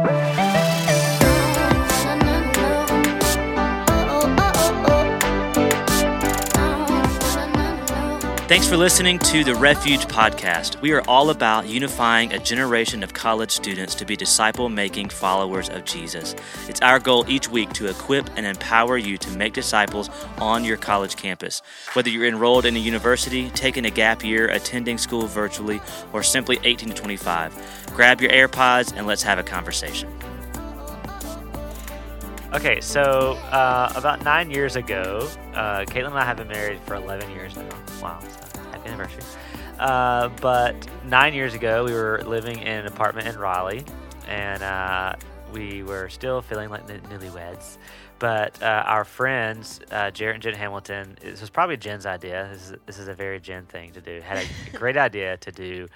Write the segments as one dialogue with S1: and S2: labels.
S1: Bye. Thanks for listening to the Refuge Podcast. We are all about unifying a generation of college students to be disciple making followers of Jesus. It's our goal each week to equip and empower you to make disciples on your college campus. Whether you're enrolled in a university, taking a gap year, attending school virtually, or simply 18 to 25, grab your AirPods and let's have a conversation.
S2: Okay, so uh, about nine years ago, uh, Caitlin and I have been married for 11 years now. Wow, happy anniversary. Uh, but nine years ago, we were living in an apartment in Raleigh, and uh, we were still feeling like the newlyweds. But uh, our friends, uh, Jarrett and Jen Hamilton, this was probably Jen's idea. This is, this is a very Jen thing to do. Had a great idea to do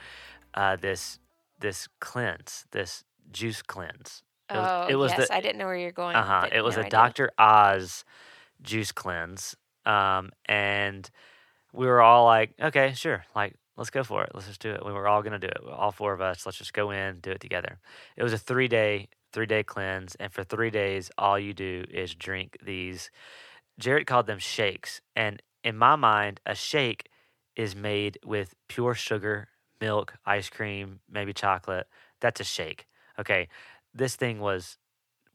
S2: this this cleanse, this juice cleanse
S3: it was, oh, it was yes. The, I didn't know where you're going.
S2: Uh huh. It was no a. Dr. Oz juice cleanse. Um, and we were all like, okay, sure. Like, let's go for it. Let's just do it. We were all going to do it. All four of us. Let's just go in, do it together. It was a three day, three day cleanse. And for three days, all you do is drink these. Jarrett called them shakes. And in my mind, a shake is made with pure sugar, milk, ice cream, maybe chocolate. That's a shake. Okay this thing was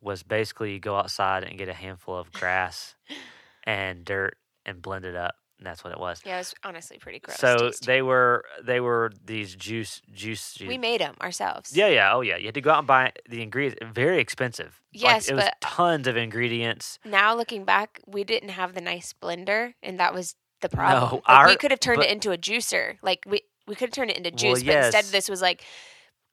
S2: was basically you go outside and get a handful of grass and dirt and blend it up and that's what it was.
S3: Yeah, it was honestly pretty gross.
S2: So they were they were these juice juice.
S3: We made them ourselves.
S2: Yeah, yeah, oh yeah. You had to go out and buy the ingredients. Very expensive.
S3: Yes,
S2: like, it was tons of ingredients.
S3: Now looking back, we didn't have the nice blender, and that was the problem. No, like, our, we could have turned but, it into a juicer. Like we we could have turned it into juice, well, yes. but instead this was like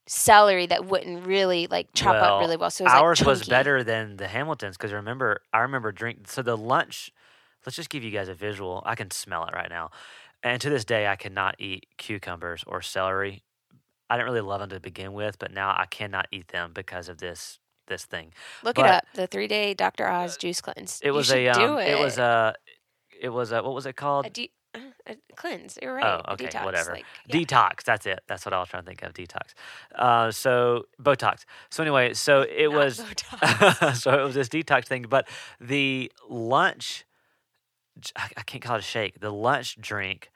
S3: celery that wouldn't really like chop well, up really well. So was,
S2: ours
S3: like,
S2: was better than the Hamiltons because remember, I remember drink. So the lunch. Let's just give you guys a visual. I can smell it right now, and to this day, I cannot eat cucumbers or celery. I didn't really love them to begin with, but now I cannot eat them because of this this thing.
S3: Look
S2: but,
S3: it up. The three day Dr. Oz juice cleanse.
S2: It was a um, it. it. was a it was a what was it called?
S3: A de- cleanse. You're right.
S2: Oh, okay,
S3: detox,
S2: whatever.
S3: Like,
S2: yeah. Detox. That's it. That's what I was trying to think of. Detox. Uh, so Botox. So anyway, so it
S3: Not
S2: was. so it was this detox thing, but the lunch. I can't call it a shake. The lunch drink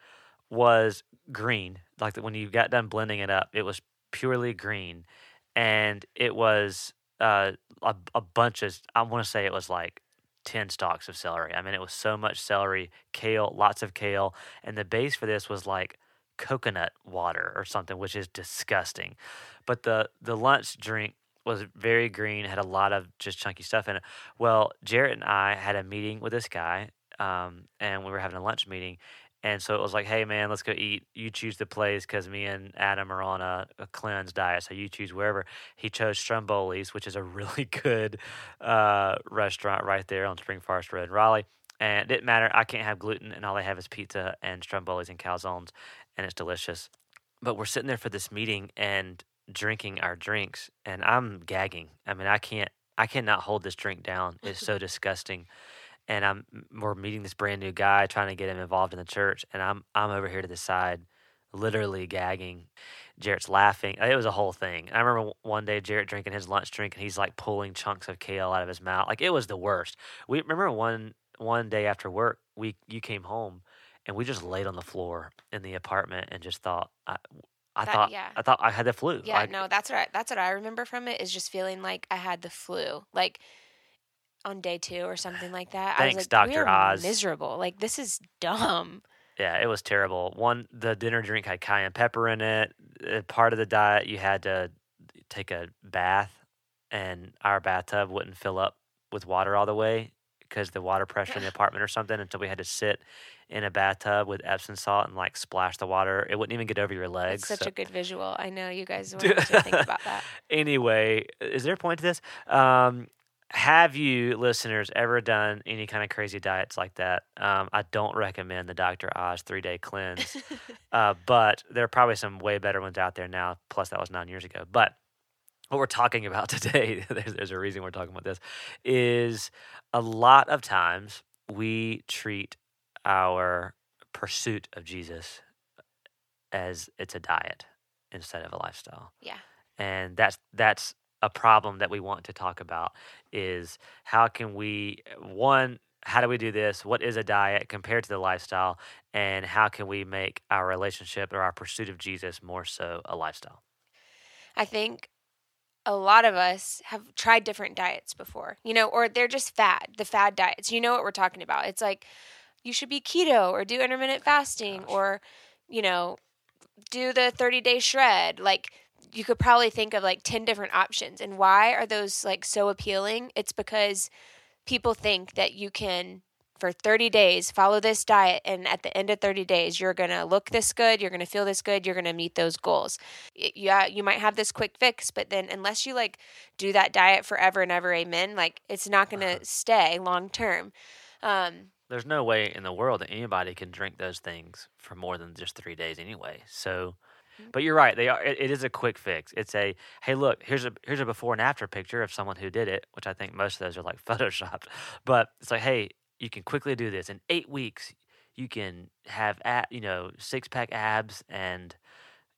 S2: was green. Like when you got done blending it up, it was purely green, and it was uh, a, a bunch of. I want to say it was like 10 stalks of celery. I mean, it was so much celery, kale, lots of kale. And the base for this was like coconut water or something, which is disgusting. But the, the lunch drink was very green, had a lot of just chunky stuff in it. Well, Jarrett and I had a meeting with this guy, um, and we were having a lunch meeting, and so it was like, hey, man, let's go eat. You choose the place because me and Adam are on a, a, cleanse diet. So you choose wherever. He chose Stromboli's, which is a really good uh, restaurant right there on Spring Forest Road in Raleigh. And it didn't matter. I can't have gluten, and all I have is pizza and Stromboli's and calzones, and it's delicious. But we're sitting there for this meeting and drinking our drinks, and I'm gagging. I mean, I can't, I cannot hold this drink down. It's so disgusting and I'm we're meeting this brand new guy trying to get him involved in the church and I'm I'm over here to the side literally gagging. Jarrett's laughing. It was a whole thing. I remember one day Jarrett drinking his lunch drink and he's like pulling chunks of kale out of his mouth. Like it was the worst. We remember one one day after work, we you came home and we just laid on the floor in the apartment and just thought I, I
S3: that,
S2: thought
S3: yeah.
S2: I thought I had the flu.
S3: Yeah, like, no, that's what I, that's what I remember from it is just feeling like I had the flu. Like on day two or something like that.
S2: Thanks,
S3: I was
S2: like,
S3: Dr.
S2: Oz.
S3: Miserable. Like this is dumb.
S2: Yeah, it was terrible. One, the dinner drink had cayenne pepper in it. Uh, part of the diet, you had to take a bath, and our bathtub wouldn't fill up with water all the way because the water pressure in the apartment or something. Until we had to sit in a bathtub with Epsom salt and like splash the water. It wouldn't even get over your legs.
S3: It's such so. a good visual. I know you guys want to think about that.
S2: Anyway, is there a point to this? Um, have you listeners ever done any kind of crazy diets like that? Um, I don't recommend the Dr. Oz three day cleanse, uh, but there are probably some way better ones out there now. Plus, that was nine years ago. But what we're talking about today, there's, there's a reason we're talking about this, is a lot of times we treat our pursuit of Jesus as it's a diet instead of a lifestyle.
S3: Yeah.
S2: And that's that's a problem that we want to talk about is how can we one how do we do this? What is a diet compared to the lifestyle? And how can we make our relationship or our pursuit of Jesus more so a lifestyle?
S3: I think a lot of us have tried different diets before, you know, or they're just fad, the fad diets. You know what we're talking about. It's like you should be keto or do intermittent fasting Gosh. or, you know, do the 30 day shred. Like you could probably think of like 10 different options. And why are those like so appealing? It's because people think that you can for 30 days follow this diet and at the end of 30 days you're going to look this good you're going to feel this good you're going to meet those goals yeah you might have this quick fix but then unless you like do that diet forever and ever amen like it's not going to uh-huh. stay long term um,
S2: there's no way in the world that anybody can drink those things for more than just three days anyway so but you're right. They are. It, it is a quick fix. It's a hey, look, here's a here's a before and after picture of someone who did it, which I think most of those are like photoshopped. But it's like, hey, you can quickly do this in eight weeks. You can have at you know six pack abs, and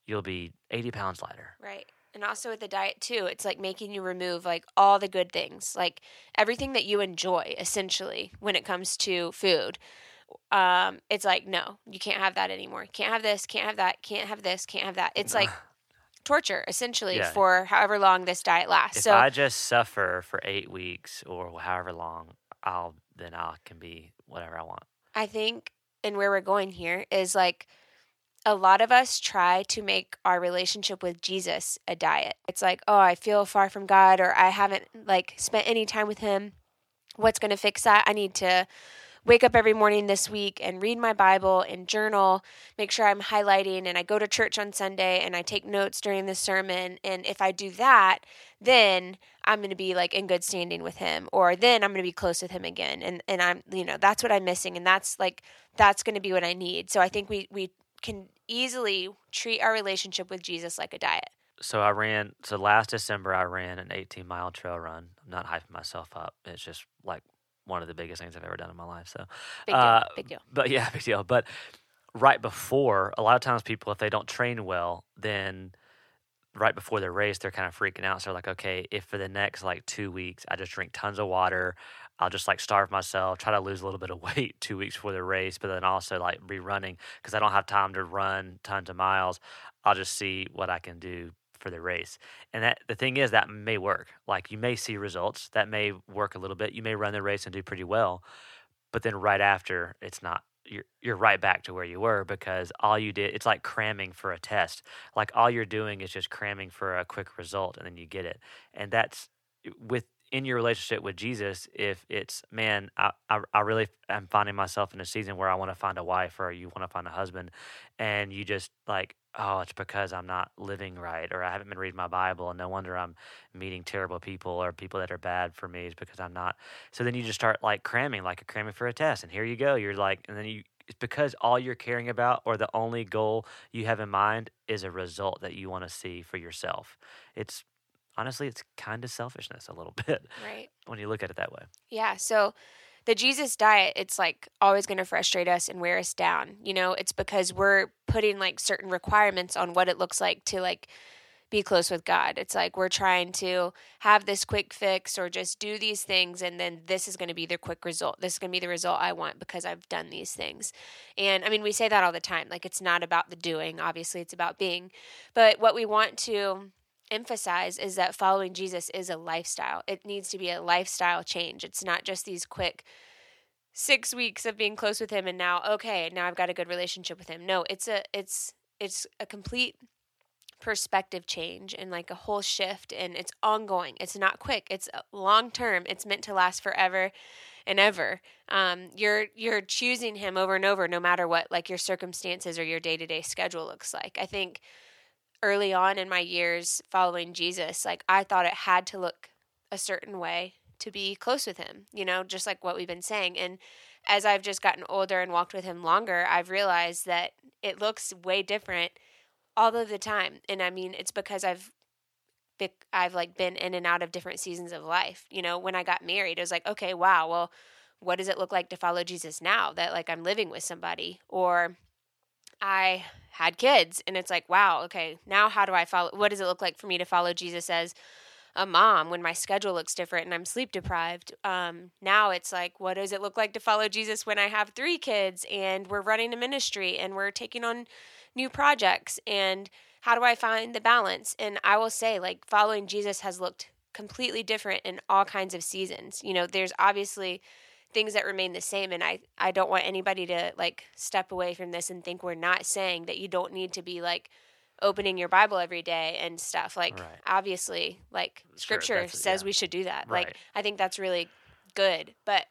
S2: you'll be eighty pounds lighter.
S3: Right. And also with the diet too, it's like making you remove like all the good things, like everything that you enjoy essentially when it comes to food um, it's like no, you can't have that anymore. Can't have this. Can't have that. Can't have this. Can't have that. It's like torture essentially yeah. for however long this diet lasts.
S2: If
S3: so
S2: I just suffer for eight weeks or however long, I'll then I can be whatever I want.
S3: I think, and where we're going here is like a lot of us try to make our relationship with Jesus a diet. It's like, oh, I feel far from God, or I haven't like spent any time with Him. What's going to fix that? I need to wake up every morning this week and read my Bible and journal, make sure I'm highlighting, and I go to church on Sunday and I take notes during the sermon. And if I do that, then I'm going to be like in good standing with him, or then I'm going to be close with him again. And and I'm you know that's what I'm missing, and that's like that's going to be what I need. So I think we we can easily treat our relationship with Jesus like a diet.
S2: So I ran. So last December I ran an 18 mile trail run. I'm not hyping myself up. It's just like one of the biggest things I've ever done in my life. So,
S3: big deal. Uh, big deal.
S2: But yeah, big deal. But right before, a lot of times people, if they don't train well, then right before the race, they're kind of freaking out. So they're like, okay, if for the next like two weeks, I just drink tons of water, I'll just like starve myself, try to lose a little bit of weight two weeks before the race, but then also like be running because I don't have time to run tons of miles. I'll just see what I can do for the race. And that the thing is that may work. Like you may see results that may work a little bit. You may run the race and do pretty well, but then right after it's not you're you're right back to where you were because all you did it's like cramming for a test. Like all you're doing is just cramming for a quick result and then you get it. And that's eh, with in your relationship with Jesus, if it's man, I, I, I really am finding myself in a season where I want to find a wife or you want to find a husband, and you just like oh, it's because I'm not living right or I haven't been reading my Bible and no wonder I'm meeting terrible people or people that are bad for me is because I'm not. So then you just start like cramming, like a cramming for a test. And here you go. You're like, and then you, it's because all you're caring about or the only goal you have in mind is a result that you want to see for yourself. It's honestly, it's kind of selfishness a little bit.
S3: Right.
S2: When you look at it that way.
S3: Yeah. So, the Jesus diet, it's like always going to frustrate us and wear us down. You know, it's because we're putting like certain requirements on what it looks like to like be close with God. It's like we're trying to have this quick fix or just do these things, and then this is going to be the quick result. This is going to be the result I want because I've done these things. And I mean, we say that all the time. Like, it's not about the doing, obviously, it's about being. But what we want to emphasize is that following Jesus is a lifestyle. It needs to be a lifestyle change. It's not just these quick six weeks of being close with him and now okay, now I've got a good relationship with him. No, it's a it's it's a complete perspective change and like a whole shift and it's ongoing. It's not quick. It's long term. It's meant to last forever and ever. Um, you're you're choosing him over and over, no matter what like your circumstances or your day to day schedule looks like. I think early on in my years following Jesus, like I thought it had to look a certain way to be close with him, you know, just like what we've been saying. And as I've just gotten older and walked with him longer, I've realized that it looks way different all of the time. And I mean, it's because I've I've like been in and out of different seasons of life. You know, when I got married, it was like, okay, wow, well, what does it look like to follow Jesus now that like I'm living with somebody? Or I had kids and it's like, wow, okay, now how do I follow what does it look like for me to follow Jesus as a mom when my schedule looks different and I'm sleep deprived. Um, now it's like, what does it look like to follow Jesus when I have three kids and we're running a ministry and we're taking on new projects? And how do I find the balance? And I will say, like, following Jesus has looked completely different in all kinds of seasons. You know, there's obviously things that remain the same and I I don't want anybody to like step away from this and think we're not saying that you don't need to be like opening your Bible every day and stuff. Like right. obviously, like scripture sure, says yeah. we should do that. Right. Like I think that's really good. But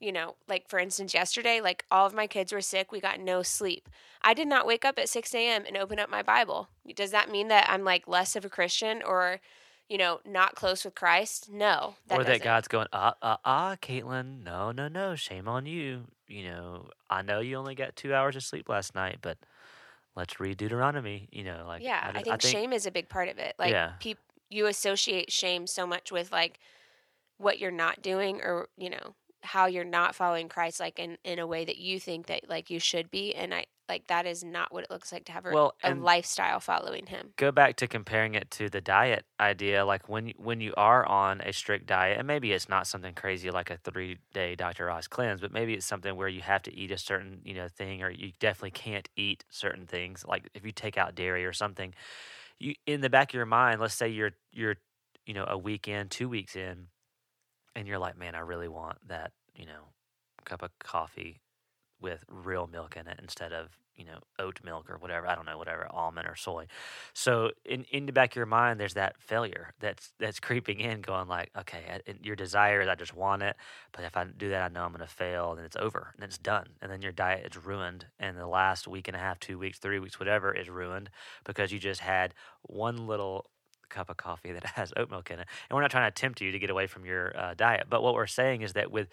S3: you know, like for instance, yesterday, like all of my kids were sick. We got no sleep. I did not wake up at 6 a.m. and open up my Bible. Does that mean that I'm like less of a Christian or, you know, not close with Christ? No.
S2: That or that doesn't. God's going, ah, uh, ah, uh, Caitlin, no, no, no, shame on you. You know, I know you only got two hours of sleep last night, but let's read Deuteronomy. You know, like
S3: yeah, I, just, I, think, I think, shame is a big part of it. Like yeah. Pe- you associate shame so much with like what you're not doing, or you know how you're not following Christ, like in in a way that you think that like you should be. And I like that is not what it looks like to have a, well, a lifestyle following him.
S2: Go back to comparing it to the diet idea. Like when when you are on a strict diet, and maybe it's not something crazy like a three day Dr. Oz cleanse, but maybe it's something where you have to eat a certain you know thing, or you definitely can't eat certain things. Like if you take out dairy or something, you in the back of your mind, let's say you're you're you know a week in, two weeks in, and you're like, man, I really want that you know cup of coffee with real milk in it instead of you know oat milk or whatever i don't know whatever almond or soy. So in in the back of your mind there's that failure that's that's creeping in going like okay I, your desire is i just want it but if i do that i know i'm going to fail and it's over and it's done and then your diet is ruined and the last week and a half two weeks three weeks whatever is ruined because you just had one little cup of coffee that has oat milk in it and we're not trying to tempt you to get away from your uh, diet but what we're saying is that with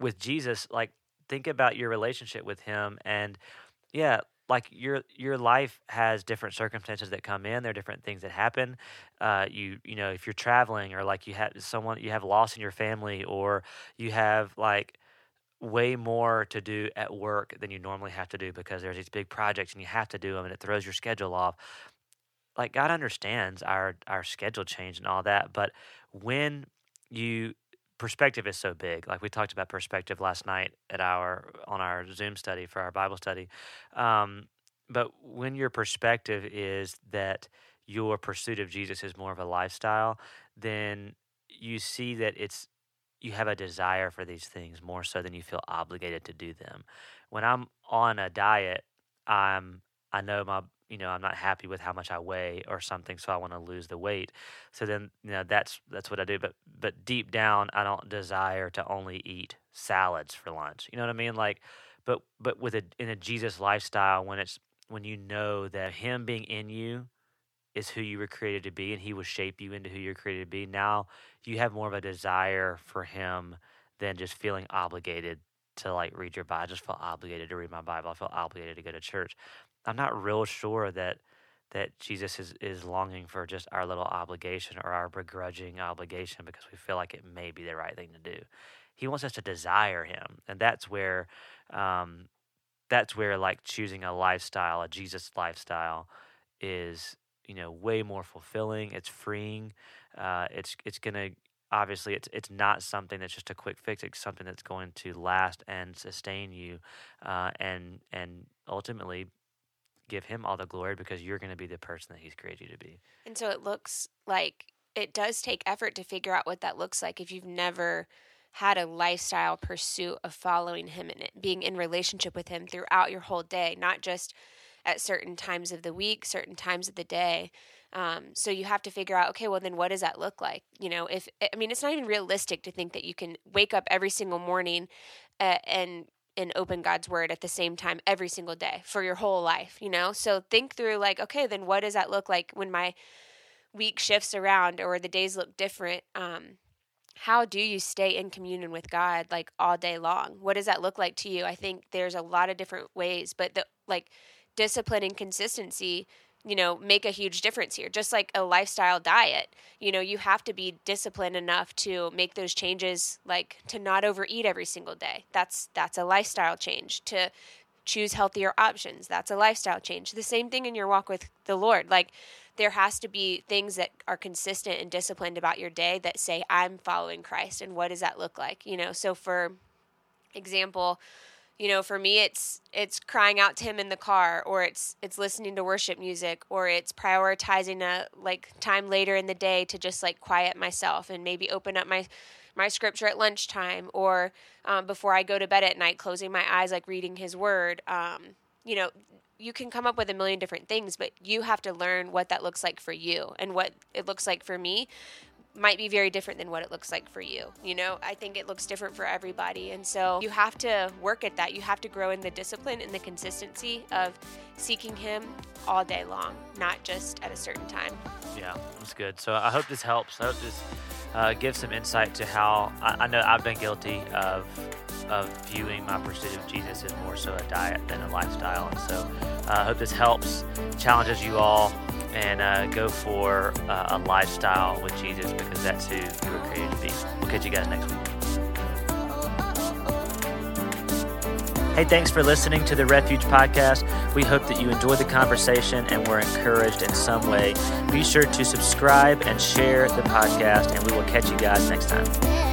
S2: with jesus like think about your relationship with him and yeah like your your life has different circumstances that come in there are different things that happen. Uh, you you know if you're traveling or like you have someone you have loss in your family or you have like way more to do at work than you normally have to do because there's these big projects and you have to do them and it throws your schedule off like god understands our our schedule change and all that but when you perspective is so big. Like we talked about perspective last night at our on our Zoom study for our Bible study. Um, but when your perspective is that your pursuit of Jesus is more of a lifestyle, then you see that it's you have a desire for these things more so than you feel obligated to do them. When I'm on a diet, I'm I know my you know, I'm not happy with how much I weigh or something, so I want to lose the weight. So then, you know, that's that's what I do. But but deep down, I don't desire to only eat salads for lunch. You know what I mean? Like, but but with a in a Jesus lifestyle, when it's when you know that Him being in you is who you were created to be, and He will shape you into who you're created to be. Now you have more of a desire for Him than just feeling obligated to like read your Bible. I just feel obligated to read my Bible. I feel obligated to go to church. I'm not real sure that that Jesus is, is longing for just our little obligation or our begrudging obligation because we feel like it may be the right thing to do. He wants us to desire him. And that's where um, that's where like choosing a lifestyle, a Jesus lifestyle is, you know, way more fulfilling. It's freeing. Uh, it's it's gonna obviously it's it's not something that's just a quick fix. It's something that's going to last and sustain you, uh, and and ultimately give him all the glory because you're going to be the person that he's created you to be.
S3: And so it looks like it does take effort to figure out what that looks like if you've never had a lifestyle pursuit of following him and being in relationship with him throughout your whole day, not just at certain times of the week, certain times of the day. Um, so you have to figure out, okay, well, then what does that look like? You know, if I mean, it's not even realistic to think that you can wake up every single morning uh, and and open God's word at the same time every single day for your whole life, you know? So think through like, okay, then what does that look like when my week shifts around or the days look different? Um, how do you stay in communion with God like all day long? What does that look like to you? I think there's a lot of different ways, but the like discipline and consistency you know, make a huge difference here. Just like a lifestyle diet, you know, you have to be disciplined enough to make those changes like to not overeat every single day. That's that's a lifestyle change. To choose healthier options, that's a lifestyle change. The same thing in your walk with the Lord. Like there has to be things that are consistent and disciplined about your day that say I'm following Christ and what does that look like? You know, so for example, you know for me it's it's crying out to him in the car or it's it's listening to worship music or it's prioritizing a like time later in the day to just like quiet myself and maybe open up my my scripture at lunchtime or um, before i go to bed at night closing my eyes like reading his word. Um, you know you can come up with a million different things but you have to learn what that looks like for you and what it looks like for me might be very different than what it looks like for you. You know, I think it looks different for everybody. And so you have to work at that. You have to grow in the discipline and the consistency of seeking Him all day long, not just at a certain time.
S2: Yeah, that's good. So I hope this helps. I hope this uh, gives some insight to how I, I know I've been guilty of of viewing my pursuit of Jesus as more so a diet than a lifestyle. And so uh, I hope this helps, challenges you all and uh, go for uh, a lifestyle with Jesus because that's who you were created to be. We'll catch you guys next week. Hey, thanks for listening to the Refuge Podcast. We hope that you enjoyed the conversation and were encouraged in some way. Be sure to subscribe and share the podcast, and we will catch you guys next time.